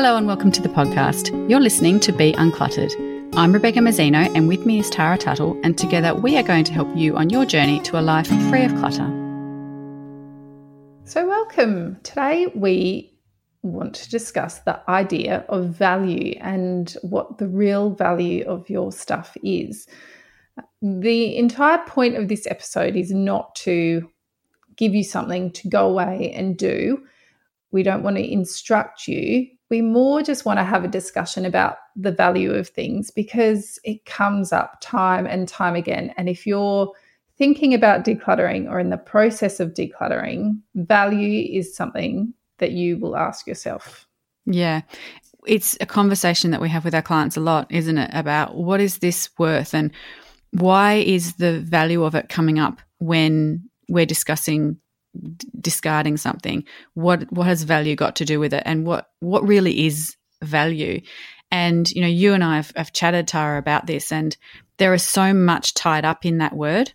Hello and welcome to the podcast. You're listening to Be Uncluttered. I'm Rebecca Mazzino and with me is Tara Tuttle, and together we are going to help you on your journey to a life free of clutter. So, welcome. Today we want to discuss the idea of value and what the real value of your stuff is. The entire point of this episode is not to give you something to go away and do. We don't want to instruct you. We more just want to have a discussion about the value of things because it comes up time and time again. And if you're thinking about decluttering or in the process of decluttering, value is something that you will ask yourself. Yeah. It's a conversation that we have with our clients a lot, isn't it? About what is this worth and why is the value of it coming up when we're discussing discarding something what what has value got to do with it? And what what really is value? And you know you and I have, have chatted Tara about this and there is so much tied up in that word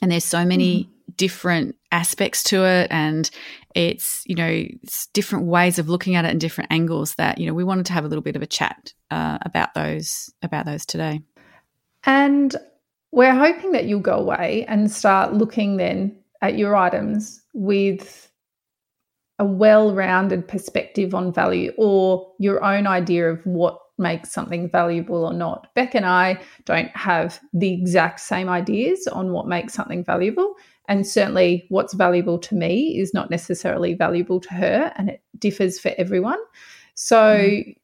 and there's so many mm. different aspects to it and it's you know it's different ways of looking at it and different angles that you know we wanted to have a little bit of a chat uh, about those about those today. And we're hoping that you'll go away and start looking then at your items with a well-rounded perspective on value or your own idea of what makes something valuable or not. Beck and I don't have the exact same ideas on what makes something valuable. And certainly, what's valuable to me is not necessarily valuable to her, and it differs for everyone. So, mm.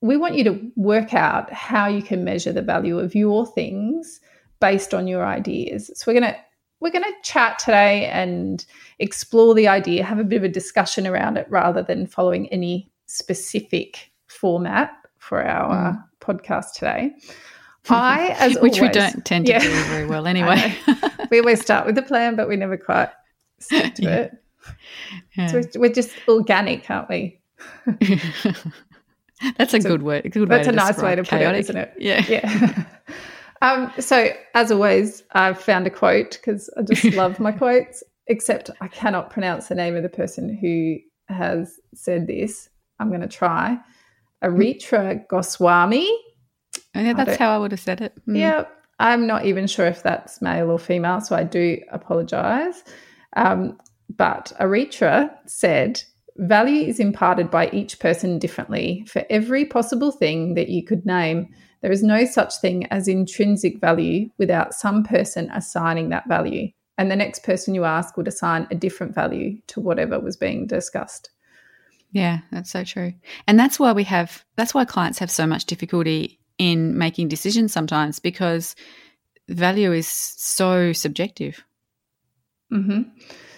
we want you to work out how you can measure the value of your things based on your ideas. So, we're going to we're going to chat today and explore the idea, have a bit of a discussion around it rather than following any specific format for our mm. podcast today. I, as which always, we don't tend to yeah, do very well anyway. we always start with the plan, but we never quite stick to yeah. it. Yeah. So we're just organic, aren't we? that's a good word. A good that's way a nice way to put it, isn't it? Yeah. Yeah. Um, so, as always, I've found a quote because I just love my quotes, except I cannot pronounce the name of the person who has said this. I'm going to try. Aritra Goswami. Yeah, that's I how I would have said it. Mm. Yeah, I'm not even sure if that's male or female, so I do apologize. Um, but Aritra said, Value is imparted by each person differently. For every possible thing that you could name, there is no such thing as intrinsic value without some person assigning that value. And the next person you ask would assign a different value to whatever was being discussed. Yeah, that's so true. And that's why we have, that's why clients have so much difficulty in making decisions sometimes because value is so subjective. Mm-hmm.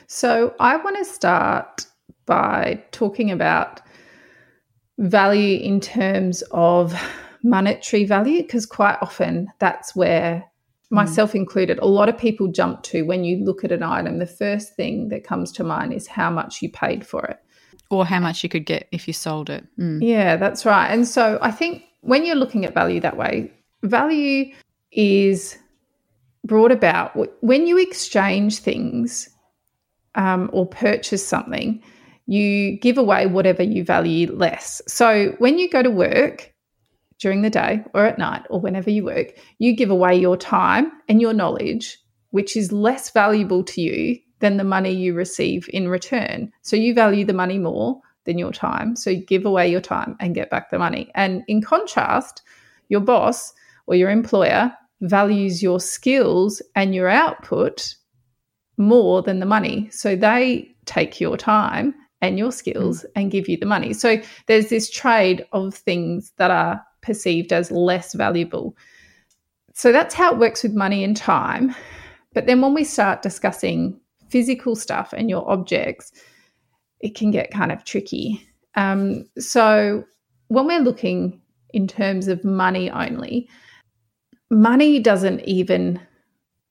So I want to start by talking about value in terms of monetary value because quite often that's where mm. myself included a lot of people jump to when you look at an item the first thing that comes to mind is how much you paid for it or how much you could get if you sold it. Mm. Yeah, that's right. And so I think when you're looking at value that way, value is brought about when you exchange things um, or purchase something, you give away whatever you value less. So when you go to work during the day or at night or whenever you work, you give away your time and your knowledge, which is less valuable to you than the money you receive in return. So you value the money more than your time. So you give away your time and get back the money. And in contrast, your boss or your employer values your skills and your output more than the money. So they take your time and your skills mm. and give you the money. So there's this trade of things that are perceived as less valuable. So that's how it works with money and time. But then when we start discussing physical stuff and your objects, it can get kind of tricky. Um, so when we're looking in terms of money only, money doesn't even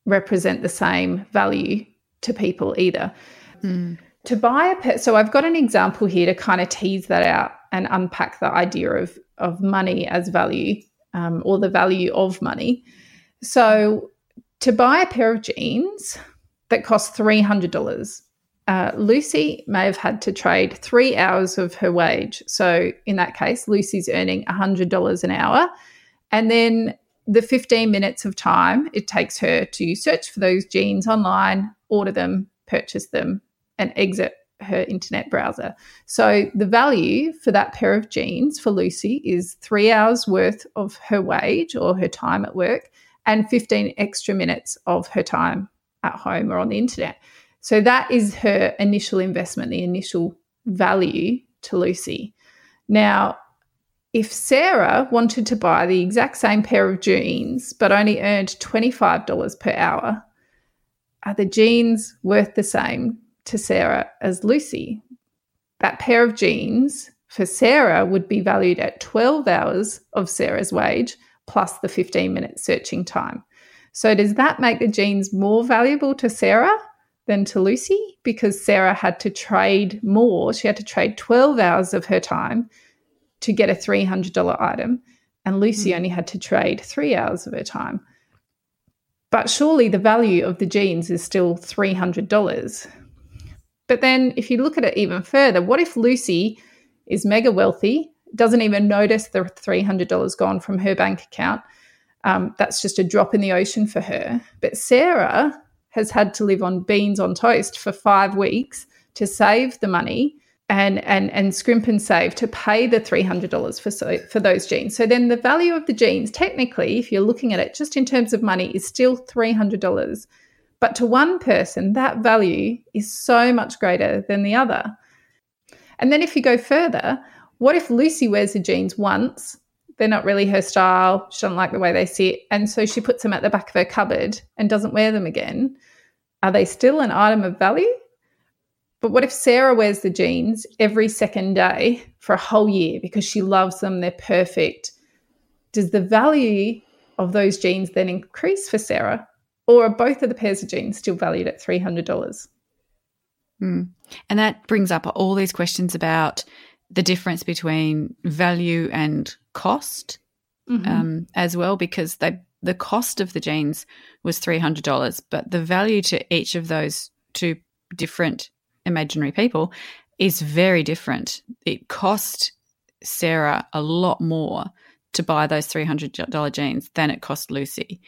represent the same value to people either. Mm. To buy a pet, so I've got an example here to kind of tease that out and unpack the idea of of money as value um, or the value of money. So to buy a pair of jeans, that cost $300. uh, Lucy may have had to trade three hours of her wage. So, in that case, Lucy's earning $100 an hour. And then the 15 minutes of time it takes her to search for those jeans online, order them, purchase them, and exit her internet browser. So, the value for that pair of jeans for Lucy is three hours worth of her wage or her time at work and 15 extra minutes of her time at home or on the internet. So that is her initial investment, the initial value to Lucy. Now, if Sarah wanted to buy the exact same pair of jeans but only earned $25 per hour, are the jeans worth the same to Sarah as Lucy? That pair of jeans for Sarah would be valued at 12 hours of Sarah's wage plus the 15 minute searching time. So, does that make the jeans more valuable to Sarah than to Lucy because Sarah had to trade more. She had to trade 12 hours of her time to get a $300 item, and Lucy mm. only had to trade three hours of her time. But surely the value of the jeans is still $300. But then, if you look at it even further, what if Lucy is mega wealthy, doesn't even notice the $300 gone from her bank account? Um, that's just a drop in the ocean for her. But Sarah has had to live on beans on toast for five weeks to save the money and and and scrimp and save to pay the three hundred dollars for so, for those jeans. So then the value of the jeans, technically, if you're looking at it just in terms of money, is still three hundred dollars. But to one person, that value is so much greater than the other. And then if you go further, what if Lucy wears the jeans once they're not really her style. She doesn't like the way they sit. And so she puts them at the back of her cupboard and doesn't wear them again. Are they still an item of value? But what if Sarah wears the jeans every second day for a whole year because she loves them? They're perfect. Does the value of those jeans then increase for Sarah? Or are both of the pairs of jeans still valued at $300? Mm. And that brings up all these questions about the difference between value and cost mm-hmm. um, as well, because they the cost of the jeans was three hundred dollars, but the value to each of those two different imaginary people is very different. It cost Sarah a lot more to buy those three hundred dollar jeans than it cost Lucy.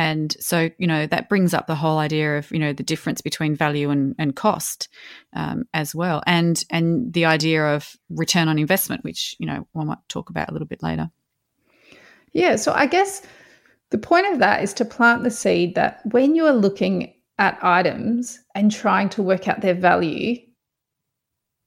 And so, you know, that brings up the whole idea of, you know, the difference between value and, and cost um, as well. And, and the idea of return on investment, which, you know, we might talk about a little bit later. Yeah. So I guess the point of that is to plant the seed that when you are looking at items and trying to work out their value,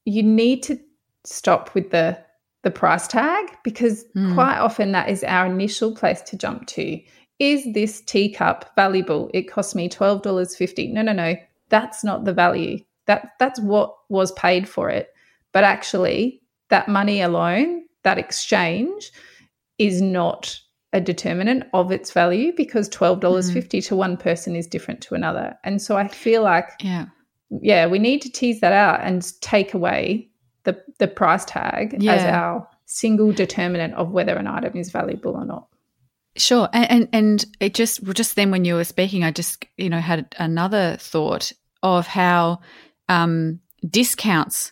you need to stop with the the price tag because mm. quite often that is our initial place to jump to is this teacup valuable? It cost me $12.50. No, no, no. That's not the value. That that's what was paid for it. But actually, that money alone, that exchange is not a determinant of its value because $12.50 mm. to one person is different to another. And so I feel like yeah. Yeah, we need to tease that out and take away the the price tag yeah. as our single determinant of whether an item is valuable or not. Sure, and, and and it just just then when you were speaking, I just you know had another thought of how um, discounts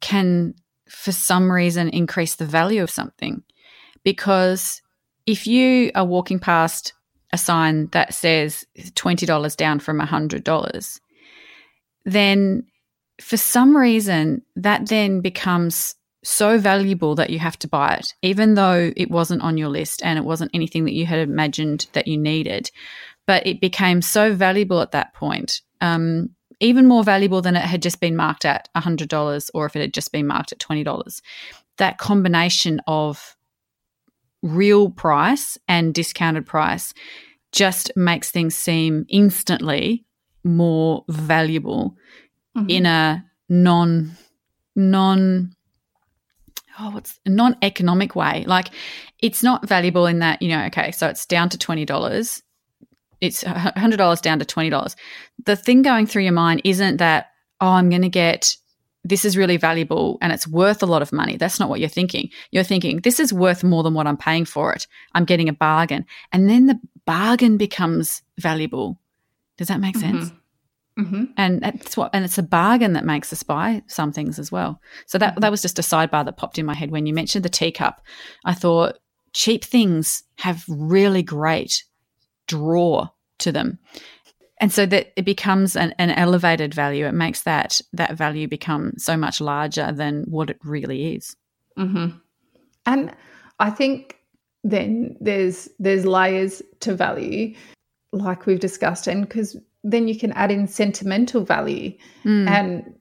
can, for some reason, increase the value of something, because if you are walking past a sign that says twenty dollars down from hundred dollars, then for some reason that then becomes so valuable that you have to buy it, even though it wasn't on your list and it wasn't anything that you had imagined that you needed. But it became so valuable at that point, um, even more valuable than it had just been marked at $100 or if it had just been marked at $20. That combination of real price and discounted price just makes things seem instantly more valuable mm-hmm. in a non non oh, what's a non economic way? Like it's not valuable in that, you know, okay, so it's down to $20. It's $100 down to $20. The thing going through your mind isn't that, oh, I'm going to get this is really valuable and it's worth a lot of money. That's not what you're thinking. You're thinking, this is worth more than what I'm paying for it. I'm getting a bargain. And then the bargain becomes valuable. Does that make mm-hmm. sense? Mm-hmm. And that's what, and it's a bargain that makes us buy some things as well. So that mm-hmm. that was just a sidebar that popped in my head when you mentioned the teacup. I thought cheap things have really great draw to them, and so that it becomes an, an elevated value. It makes that that value become so much larger than what it really is. Mm-hmm. And I think then there's there's layers to value, like we've discussed, and because then you can add in sentimental value. Mm. and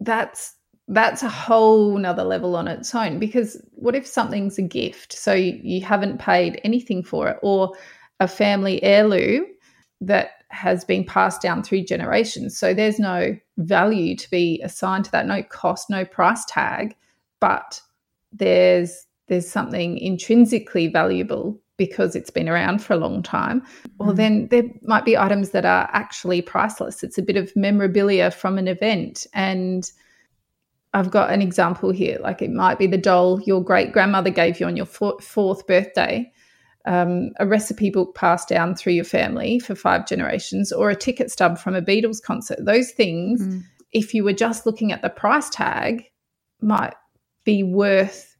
that's that's a whole nother level on its own because what if something's a gift? So you, you haven't paid anything for it or a family heirloom that has been passed down through generations. So there's no value to be assigned to that no cost no price tag but there's there's something intrinsically valuable because it's been around for a long time, well, mm. then there might be items that are actually priceless. It's a bit of memorabilia from an event. And I've got an example here. Like it might be the doll your great grandmother gave you on your fourth birthday, um, a recipe book passed down through your family for five generations, or a ticket stub from a Beatles concert. Those things, mm. if you were just looking at the price tag, might be worth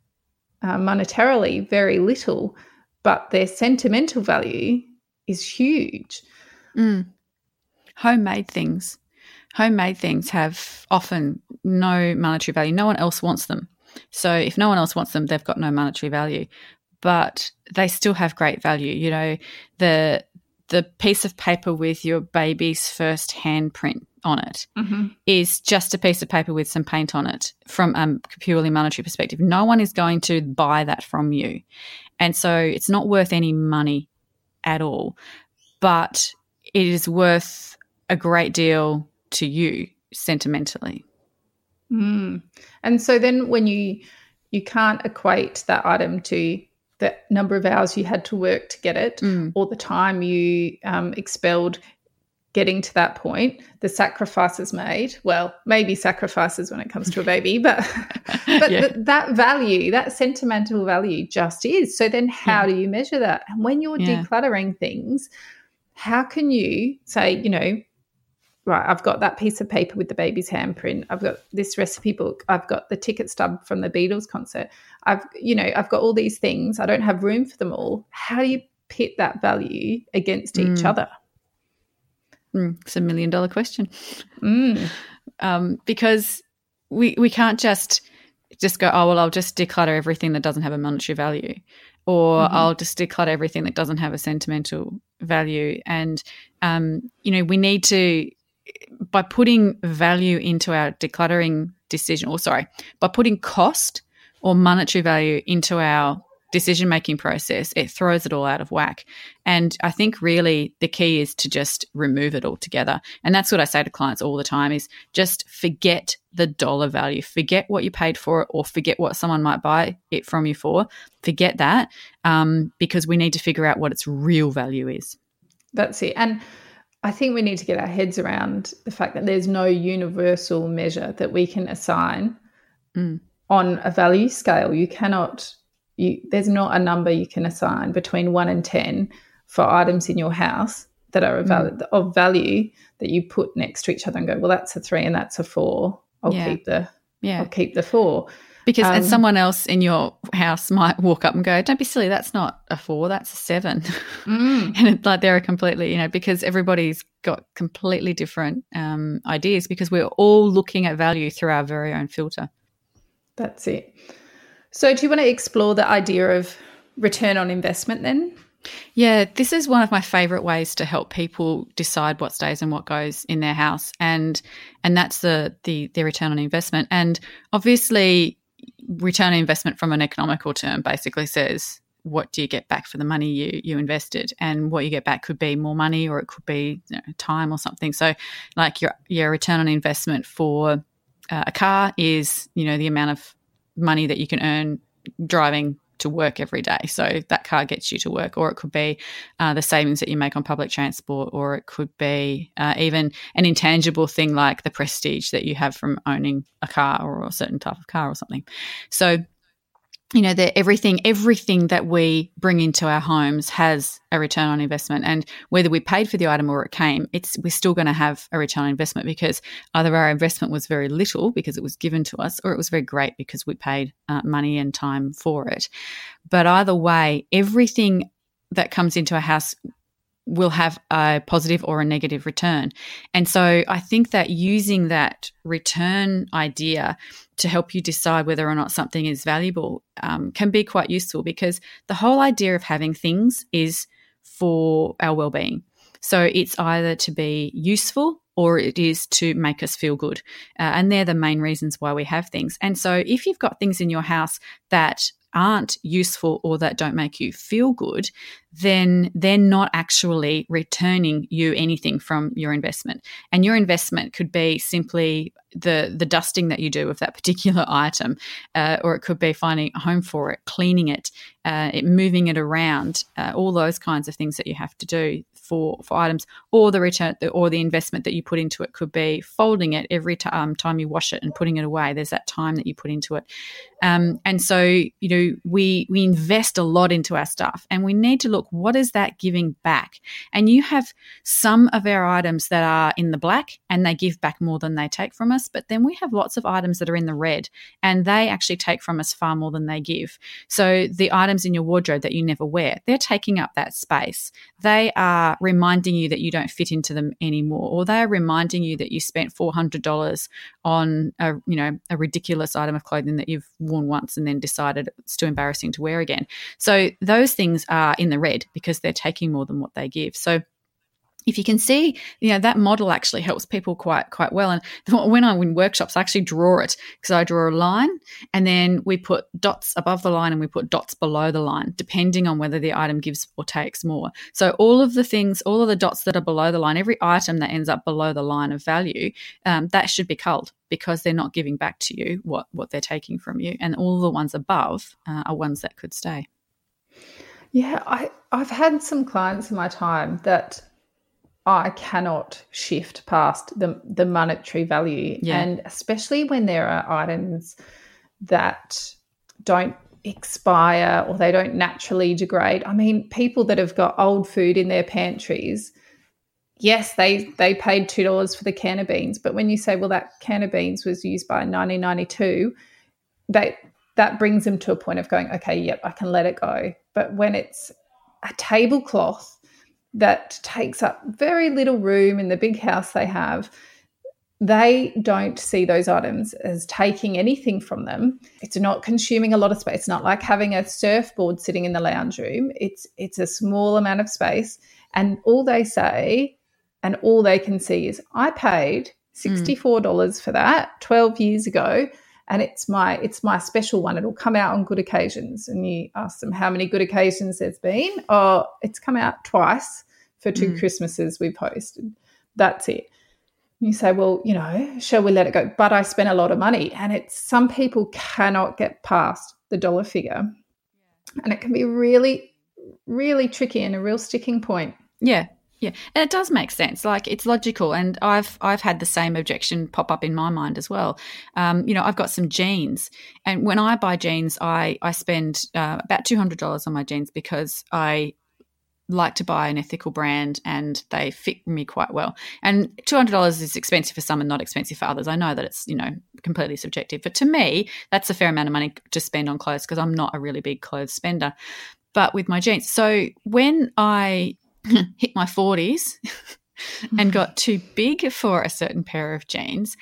uh, monetarily very little but their sentimental value is huge. Mm. Homemade things. Homemade things have often no monetary value. No one else wants them. So if no one else wants them, they've got no monetary value. But they still have great value. You know, the the piece of paper with your baby's first handprint on it mm-hmm. is just a piece of paper with some paint on it from a purely monetary perspective. No one is going to buy that from you. And so it's not worth any money at all, but it is worth a great deal to you sentimentally. Mm. And so then when you you can't equate that item to the number of hours you had to work to get it mm. or the time you um, expelled getting to that point, the sacrifices made, well, maybe sacrifices when it comes to a baby, but but yeah. th- that value, that sentimental value just is. So then how yeah. do you measure that? And when you're yeah. decluttering things, how can you say, you know, right, I've got that piece of paper with the baby's handprint. I've got this recipe book. I've got the ticket stub from the Beatles concert. I've, you know, I've got all these things. I don't have room for them all. How do you pit that value against mm. each other? Mm, it's a million dollar question. Mm. Um, because we we can't just just go, oh well, I'll just declutter everything that doesn't have a monetary value, or mm-hmm. I'll just declutter everything that doesn't have a sentimental value. And um, you know, we need to by putting value into our decluttering decision, or sorry, by putting cost or monetary value into our decision making process, it throws it all out of whack. And I think really the key is to just remove it altogether. And that's what I say to clients all the time is just forget the dollar value. Forget what you paid for it or forget what someone might buy it from you for. Forget that um, because we need to figure out what its real value is. That's it. And I think we need to get our heads around the fact that there's no universal measure that we can assign mm. on a value scale. You cannot you, there's not a number you can assign between one and 10 for items in your house that are of, mm. of value that you put next to each other and go, well, that's a three and that's a four. I'll yeah. keep the, yeah. I'll keep the four. Because um, and someone else in your house might walk up and go, "Don't be silly. That's not a four. That's a seven. Mm. and it's like they're completely, you know, because everybody's got completely different um, ideas because we're all looking at value through our very own filter. That's it. So, do you want to explore the idea of return on investment then? Yeah, this is one of my favorite ways to help people decide what stays and what goes in their house, and and that's the the, return on investment. And obviously, return on investment from an economical term basically says what do you get back for the money you you invested, and what you get back could be more money or it could be you know, time or something. So, like your your return on investment for uh, a car is you know the amount of money that you can earn driving to work every day. So that car gets you to work, or it could be uh, the savings that you make on public transport, or it could be uh, even an intangible thing like the prestige that you have from owning a car or a certain type of car or something. So you know that everything everything that we bring into our homes has a return on investment. And whether we paid for the item or it came it's we're still going to have a return on investment because either our investment was very little because it was given to us or it was very great because we paid uh, money and time for it. But either way everything that comes into a house will have a positive or a negative return. And so I think that using that return idea to help you decide whether or not something is valuable um, can be quite useful because the whole idea of having things is for our well-being. So it's either to be useful or it is to make us feel good. Uh, and they're the main reasons why we have things. And so if you've got things in your house that aren't useful or that don't make you feel good, then they're not actually returning you anything from your investment. And your investment could be simply the the dusting that you do of that particular item, uh, or it could be finding a home for it, cleaning it, uh, it moving it around, uh, all those kinds of things that you have to do for for items, or the return or the investment that you put into it could be folding it every t- um, time you wash it and putting it away. There's that time that you put into it, um, and so you know we we invest a lot into our stuff, and we need to look what is that giving back. And you have some of our items that are in the black and they give back more than they take from us, but then we have lots of items that are in the red and they actually take from us far more than they give. So the items in your wardrobe that you never wear, they're taking up that space. They are reminding you that you don't fit into them anymore, or they are reminding you that you spent four hundred dollars on a you know a ridiculous item of clothing that you've worn once and then decided it's too embarrassing to wear again. So those things are in the red because they're taking more than what they give. So if you can see, you know, that model actually helps people quite quite well. And when I'm in workshops, I actually draw it because I draw a line and then we put dots above the line and we put dots below the line, depending on whether the item gives or takes more. So all of the things, all of the dots that are below the line, every item that ends up below the line of value, um, that should be culled because they're not giving back to you what what they're taking from you, and all the ones above uh, are ones that could stay. Yeah, I, I've had some clients in my time that I cannot shift past the, the monetary value. Yeah. And especially when there are items that don't expire or they don't naturally degrade. I mean, people that have got old food in their pantries, yes, they they paid two dollars for the can of beans, but when you say, well, that can of beans was used by 1992, they that brings them to a point of going, okay, yep, I can let it go. But when it's a tablecloth that takes up very little room in the big house they have, they don't see those items as taking anything from them. It's not consuming a lot of space. It's not like having a surfboard sitting in the lounge room. It's it's a small amount of space. And all they say and all they can see is I paid $64 mm. for that 12 years ago and it's my it's my special one. It'll come out on good occasions. And you ask them how many good occasions there's been. Oh, it's come out twice for two mm. Christmases we posted. That's it. You say, well, you know, shall we let it go? But I spent a lot of money, and it's some people cannot get past the dollar figure, and it can be really, really tricky and a real sticking point. Yeah, yeah, and it does make sense. Like it's logical, and I've I've had the same objection pop up in my mind as well. Um, you know, I've got some jeans, and when I buy jeans, I I spend uh, about two hundred dollars on my jeans because I like to buy an ethical brand and they fit me quite well. And $200 is expensive for some and not expensive for others. I know that it's, you know, completely subjective. But to me, that's a fair amount of money to spend on clothes because I'm not a really big clothes spender. But with my jeans, so when I hit my 40s and got too big for a certain pair of jeans,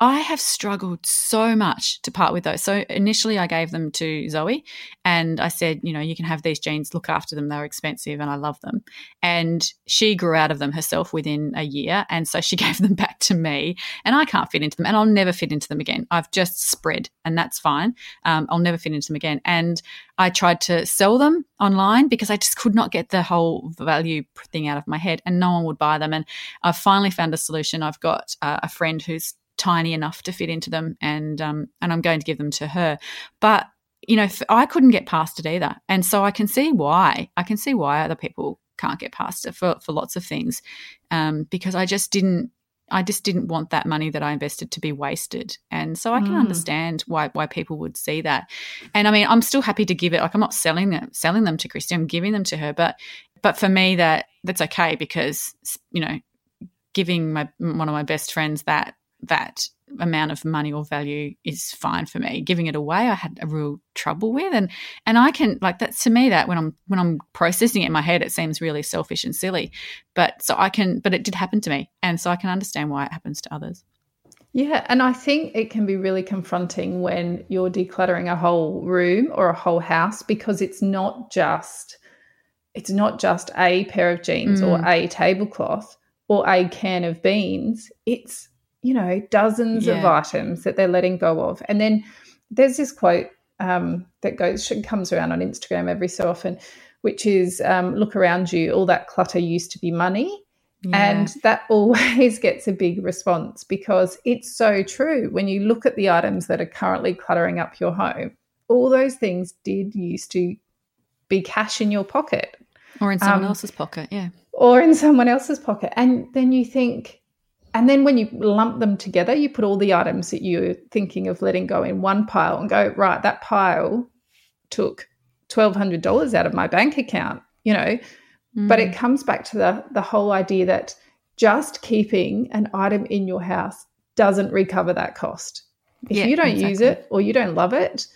I have struggled so much to part with those. So initially, I gave them to Zoe and I said, you know, you can have these jeans, look after them. They're expensive and I love them. And she grew out of them herself within a year. And so she gave them back to me and I can't fit into them and I'll never fit into them again. I've just spread and that's fine. Um, I'll never fit into them again. And I tried to sell them online because I just could not get the whole value thing out of my head and no one would buy them. And I've finally found a solution. I've got uh, a friend who's tiny enough to fit into them, and um, and I'm going to give them to her. But you know, I couldn't get past it either, and so I can see why. I can see why other people can't get past it for for lots of things, um, because I just didn't I just didn't want that money that I invested to be wasted. And so I can mm. understand why why people would see that. And I mean, I'm still happy to give it. Like I'm not selling them selling them to Christy. I'm giving them to her. But but for me, that that's okay because you know, giving my one of my best friends that that amount of money or value is fine for me. Giving it away, I had a real trouble with, and and I can like that to me that when I'm when I'm processing it in my head, it seems really selfish and silly, but so I can, but it did happen to me, and so I can understand why it happens to others. Yeah, and I think it can be really confronting when you're decluttering a whole room or a whole house because it's not just it's not just a pair of jeans mm. or a tablecloth or a can of beans. It's you know, dozens yeah. of items that they're letting go of. And then there's this quote um, that goes comes around on Instagram every so often, which is um, "Look around you. All that clutter used to be money." Yeah. And that always gets a big response because it's so true. When you look at the items that are currently cluttering up your home, all those things did used to be cash in your pocket. Or in someone um, else's pocket, yeah. Or in someone else's pocket. And then you think, and then when you lump them together, you put all the items that you're thinking of letting go in one pile and go, right, that pile took $1,200 out of my bank account, you know. Mm. But it mm. comes back to the, the whole idea that just keeping an item in your house doesn't recover that cost. If yeah, you don't exactly. use it or you don't love it,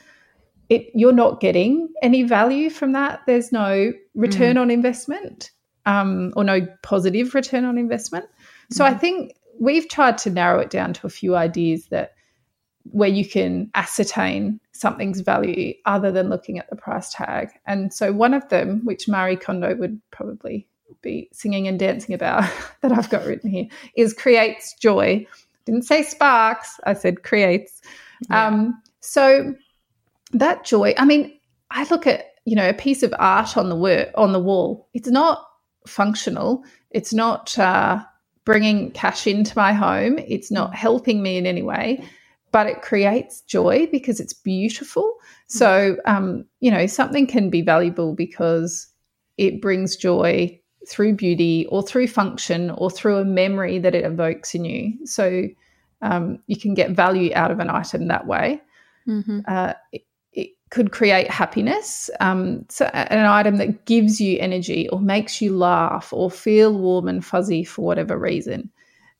it you're not getting any value from that. There's no return mm. on investment um, or no positive return on investment. So mm. I think we've tried to narrow it down to a few ideas that where you can ascertain something's value other than looking at the price tag. And so one of them, which Marie Kondo would probably be singing and dancing about that I've got written here, is creates joy. Didn't say sparks, I said creates. Yeah. Um, so that joy, I mean, I look at, you know, a piece of art on the work on the wall. It's not functional. It's not uh, bringing cash into my home. It's not mm. helping me in any way, but it creates joy because it's beautiful. Mm. So, um, you know, something can be valuable because it brings joy through beauty or through function or through a memory that it evokes in you. So, um, you can get value out of an item that way. Mm-hmm. Uh, could create happiness. Um, so an item that gives you energy or makes you laugh or feel warm and fuzzy for whatever reason,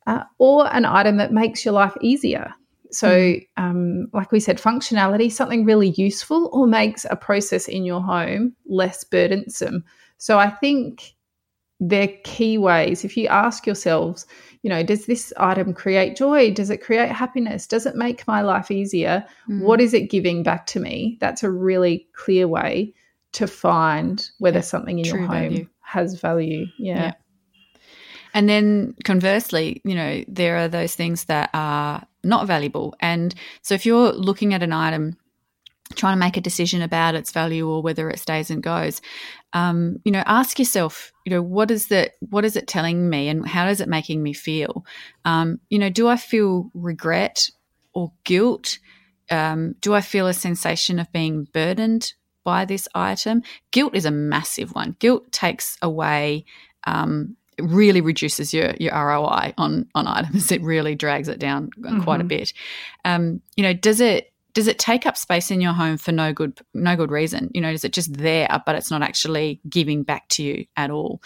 uh, or an item that makes your life easier. So, mm. um, like we said, functionality, something really useful or makes a process in your home less burdensome. So, I think they're key ways. If you ask yourselves, you know, does this item create joy? Does it create happiness? Does it make my life easier? Mm. What is it giving back to me? That's a really clear way to find whether yeah, something in your home value. has value. Yeah. yeah. And then conversely, you know, there are those things that are not valuable. And so if you're looking at an item trying to make a decision about its value or whether it stays and goes um, you know ask yourself you know what is that what is it telling me and how is it making me feel um, you know do i feel regret or guilt um, do i feel a sensation of being burdened by this item guilt is a massive one guilt takes away um, it really reduces your your ROI on on items. It really drags it down mm-hmm. quite a mm-hmm. bit. Um, you know, does it does it take up space in your home for no good no good reason? You know is it just there but it's not actually giving back to you at all?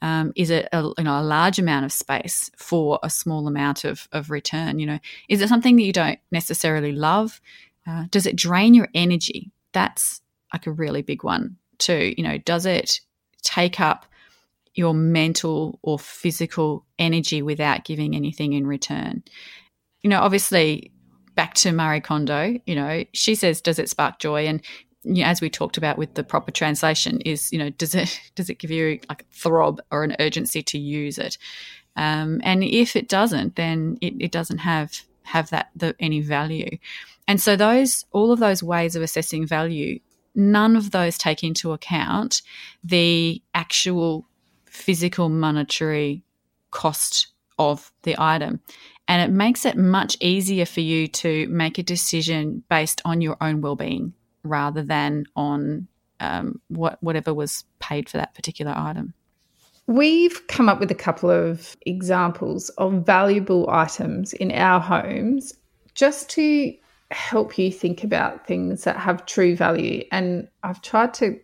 Um, is it a, you know a large amount of space for a small amount of, of return you know? Is it something that you don't necessarily love? Uh, does it drain your energy? That's like a really big one too you know? Does it take up your mental or physical energy without giving anything in return? You know obviously back to Marie Kondo, you know, she says, does it spark joy? And you know, as we talked about with the proper translation, is you know, does it does it give you like a throb or an urgency to use it? Um, and if it doesn't, then it, it doesn't have have that the, any value. And so those all of those ways of assessing value, none of those take into account the actual physical monetary cost of the item. And it makes it much easier for you to make a decision based on your own well-being rather than on um, what whatever was paid for that particular item. we've come up with a couple of examples of valuable items in our homes just to help you think about things that have true value. And I've tried to,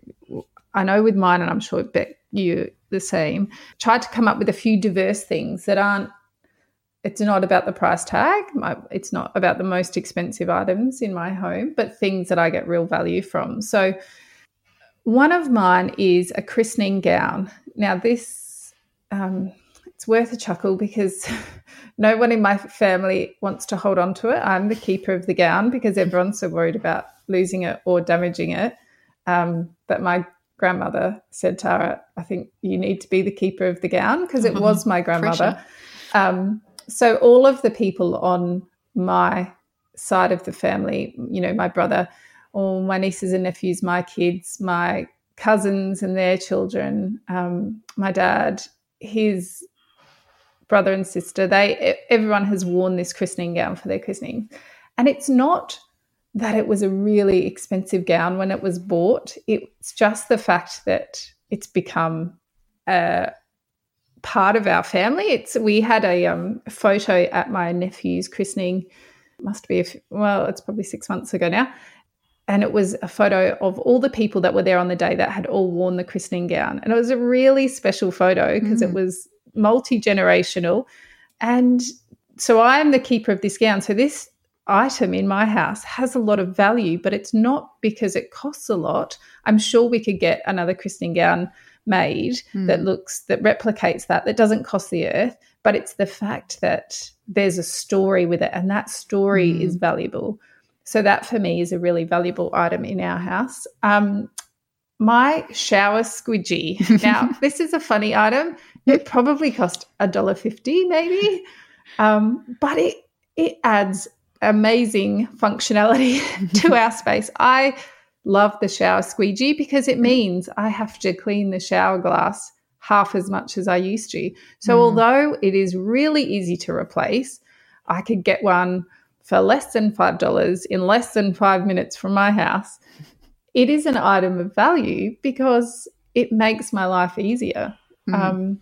I know with mine, and I'm sure Bet you the same, tried to come up with a few diverse things that aren't it's not about the price tag. My, it's not about the most expensive items in my home, but things that I get real value from. So, one of mine is a christening gown. Now, this um, it's worth a chuckle because no one in my family wants to hold on to it. I'm the keeper of the gown because everyone's so worried about losing it or damaging it. Um, but my grandmother said, Tara, I think you need to be the keeper of the gown because it was my grandmother. Um, so all of the people on my side of the family, you know, my brother, all my nieces and nephews, my kids, my cousins and their children, um, my dad, his brother and sister, they everyone has worn this christening gown for their christening. And it's not that it was a really expensive gown when it was bought. It's just the fact that it's become a part of our family. It's we had a um, photo at my nephew's christening. Must be a, well, it's probably six months ago now, and it was a photo of all the people that were there on the day that had all worn the christening gown, and it was a really special photo because mm. it was multi generational, and so I am the keeper of this gown. So this item in my house has a lot of value, but it's not because it costs a lot. I'm sure we could get another christening gown made mm. that looks that replicates that that doesn't cost the earth but it's the fact that there's a story with it and that story mm. is valuable. So that for me is a really valuable item in our house. Um, my shower squidgy. Now this is a funny item. It probably cost a dollar fifty maybe. Um, but it it adds amazing functionality to our space. I love the shower squeegee because it means I have to clean the shower glass half as much as I used to. So, mm. although it is really easy to replace, I could get one for less than $5 in less than five minutes from my house. It is an item of value because it makes my life easier. Mm. Um,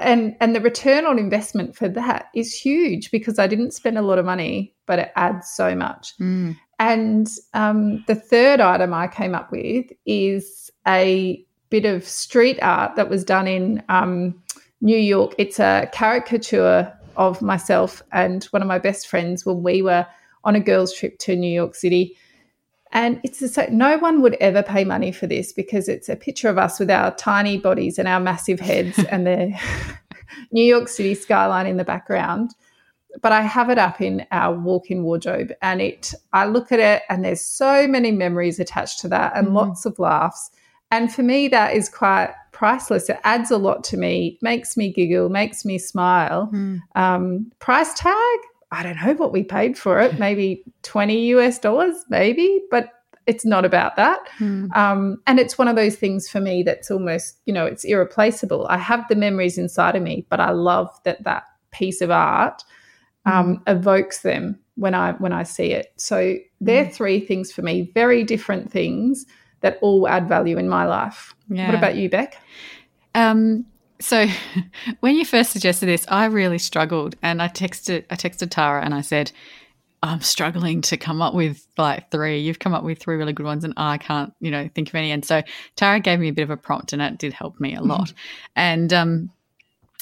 and and the return on investment for that is huge because I didn't spend a lot of money, but it adds so much. Mm. And um, the third item I came up with is a bit of street art that was done in um, New York. It's a caricature of myself and one of my best friends when we were on a girls' trip to New York City. And it's a, no one would ever pay money for this because it's a picture of us with our tiny bodies and our massive heads and the New York City skyline in the background but I have it up in our walk-in wardrobe and it I look at it and there's so many memories attached to that and mm-hmm. lots of laughs. And for me that is quite priceless. It adds a lot to me, makes me giggle, makes me smile. Mm. Um, price tag, I don't know what we paid for it, maybe 20 US dollars, maybe, but it's not about that. Mm. Um, and it's one of those things for me that's almost, you know, it's irreplaceable. I have the memories inside of me, but I love that that piece of art um, mm. evokes them when I when I see it. So they're mm. three things for me, very different things that all add value in my life. Yeah. What about you, Beck? Um, so when you first suggested this, I really struggled, and I texted I texted Tara and I said. I'm struggling to come up with like three. You've come up with three really good ones, and I can't, you know, think of any. And so Tara gave me a bit of a prompt, and it did help me a lot. Mm-hmm. And um,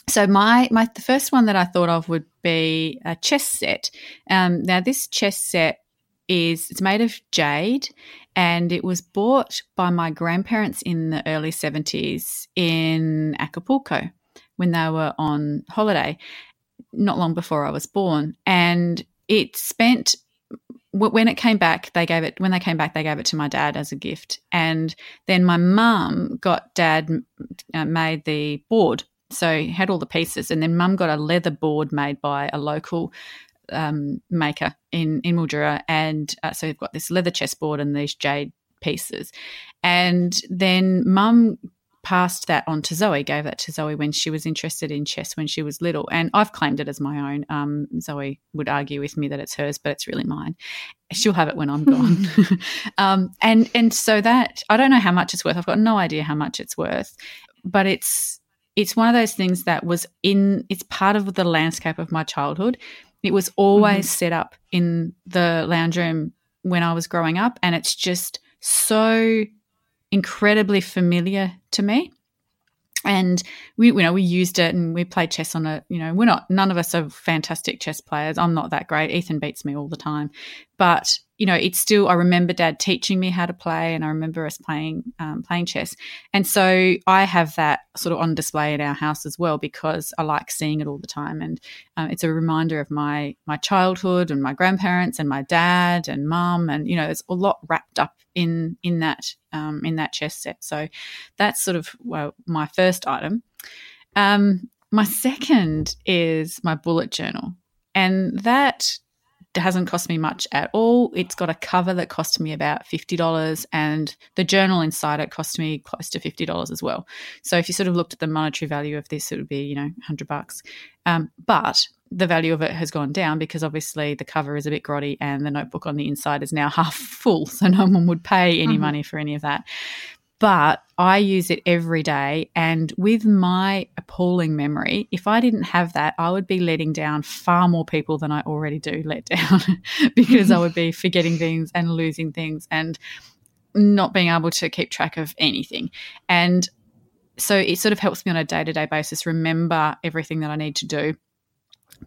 so my my the first one that I thought of would be a chess set. Um, now this chess set is it's made of jade and it was bought by my grandparents in the early 70s in Acapulco when they were on holiday not long before I was born and it spent when it came back they gave it when they came back they gave it to my dad as a gift and then my mum got dad uh, made the board so had all the pieces, and then Mum got a leather board made by a local um, maker in in Mildura, and uh, so we've got this leather chessboard and these jade pieces, and then Mum passed that on to Zoe, gave that to Zoe when she was interested in chess when she was little. And I've claimed it as my own. Um, Zoe would argue with me that it's hers, but it's really mine. She'll have it when I'm gone. um, and and so that I don't know how much it's worth. I've got no idea how much it's worth, but it's it's one of those things that was in, it's part of the landscape of my childhood. It was always mm-hmm. set up in the lounge room when I was growing up. And it's just so incredibly familiar to me and we you know we used it and we played chess on it you know we're not none of us are fantastic chess players i'm not that great ethan beats me all the time but you know it's still i remember dad teaching me how to play and i remember us playing um, playing chess and so i have that sort of on display in our house as well because i like seeing it all the time and um, it's a reminder of my my childhood and my grandparents and my dad and mum and you know there's a lot wrapped up in in that um, in that chess set. So that's sort of well, my first item. Um, my second is my bullet journal, and that hasn't cost me much at all. It's got a cover that cost me about $50 and the journal inside it cost me close to $50 as well. So if you sort of looked at the monetary value of this, it would be, you know, 100 bucks. Um, but the value of it has gone down because obviously the cover is a bit grotty and the notebook on the inside is now half full. So no one would pay any mm-hmm. money for any of that. But I use it every day. And with my appalling memory, if I didn't have that, I would be letting down far more people than I already do let down because I would be forgetting things and losing things and not being able to keep track of anything. And so it sort of helps me on a day to day basis remember everything that I need to do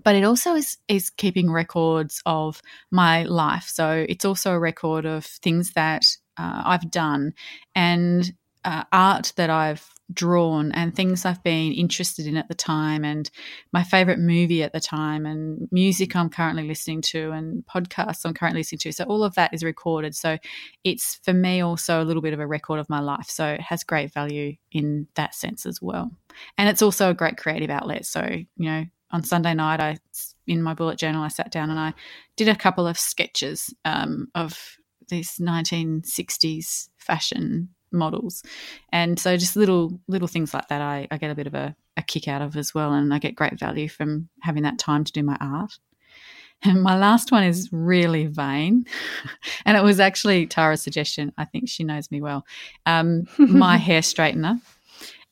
but it also is is keeping records of my life. So it's also a record of things that uh, I've done and uh, art that I've drawn and things I've been interested in at the time and my favorite movie at the time and music I'm currently listening to and podcasts I'm currently listening to. So all of that is recorded. So it's for me also a little bit of a record of my life. So it has great value in that sense as well. And it's also a great creative outlet. So, you know, on Sunday night, I in my bullet journal, I sat down and I did a couple of sketches um, of these 1960s fashion models, and so just little little things like that. I, I get a bit of a, a kick out of as well, and I get great value from having that time to do my art. And my last one is really vain. And it was actually Tara's suggestion. I think she knows me well. Um, my hair straightener.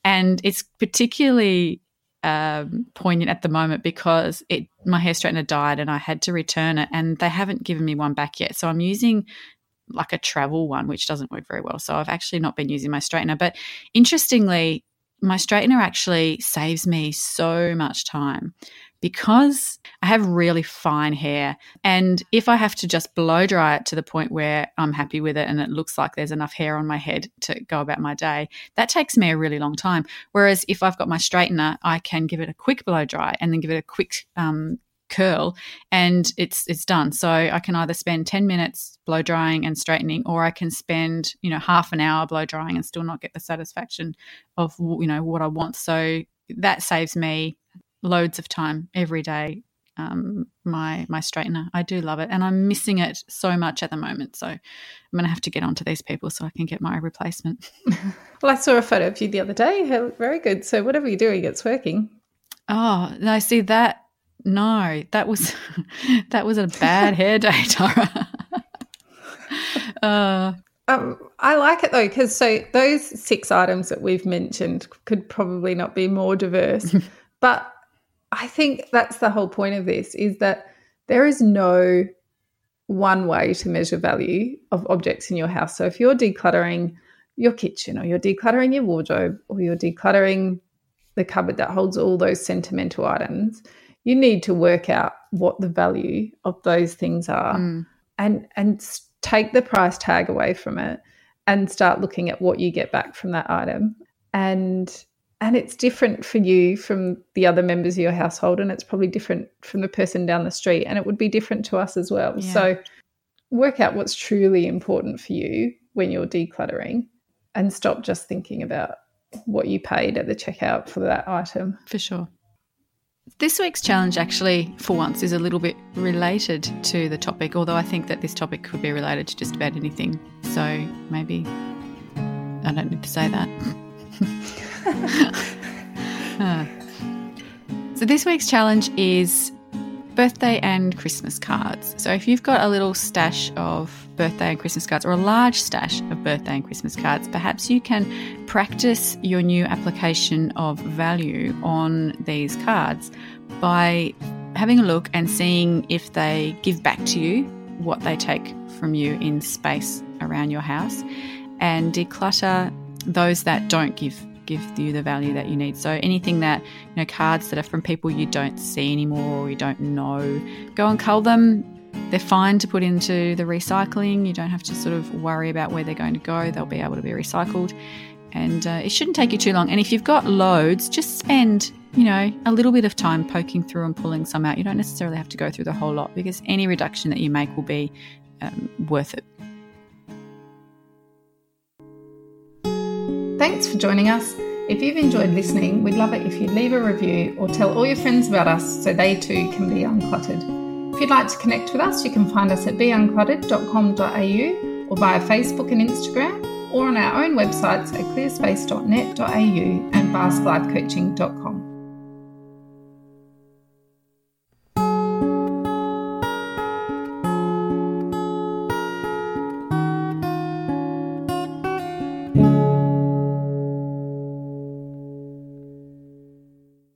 And it's particularly um, poignant at the moment because it my hair straightener died and I had to return it and they haven't given me one back yet. So I'm using like a travel one, which doesn't work very well. So I've actually not been using my straightener. But interestingly, my straightener actually saves me so much time because I have really fine hair. And if I have to just blow dry it to the point where I'm happy with it and it looks like there's enough hair on my head to go about my day, that takes me a really long time. Whereas if I've got my straightener, I can give it a quick blow dry and then give it a quick um, curl and it's it's done so i can either spend 10 minutes blow drying and straightening or i can spend you know half an hour blow drying and still not get the satisfaction of you know what i want so that saves me loads of time every day. Um, my my straightener, I do love it, and I'm missing it so much at the moment. So I'm going to have to get onto these people so I can get my replacement. well, I saw a photo of you the other day. Very good. So whatever you're doing, it's working. Oh no! See that? No, that was that was a bad hair day, Tara. uh, um, I like it though because so those six items that we've mentioned could probably not be more diverse, but I think that's the whole point of this is that there is no one way to measure value of objects in your house. So if you're decluttering your kitchen or you're decluttering your wardrobe or you're decluttering the cupboard that holds all those sentimental items, you need to work out what the value of those things are mm. and and take the price tag away from it and start looking at what you get back from that item. And and it's different for you from the other members of your household and it's probably different from the person down the street and it would be different to us as well yeah. so work out what's truly important for you when you're decluttering and stop just thinking about what you paid at the checkout for that item for sure this week's challenge actually for once is a little bit related to the topic although i think that this topic could be related to just about anything so maybe i don't need to say that uh, So, this week's challenge is birthday and Christmas cards. So if you've got a little stash of birthday and Christmas cards or a large stash of birthday and Christmas cards, perhaps you can practice your new application of value on these cards by having a look and seeing if they give back to you what they take from you in space around your house and declutter those that don't give give you the value that you need. So anything that, you know, cards that are from people you don't see anymore or you don't know, go and cull them. They're fine to put into the recycling. You don't have to sort of worry about where they're going to go. They'll be able to be recycled. And uh, it shouldn't take you too long. And if you've got loads, just spend, you know, a little bit of time poking through and pulling some out. You don't necessarily have to go through the whole lot because any reduction that you make will be um, worth it. Thanks for joining us. If you've enjoyed listening, we'd love it if you'd leave a review or tell all your friends about us so they too can be uncluttered. If you'd like to connect with us, you can find us at beuncluttered.com.au or via Facebook and Instagram or on our own websites at clearspace.net.au and basklifecoaching.com.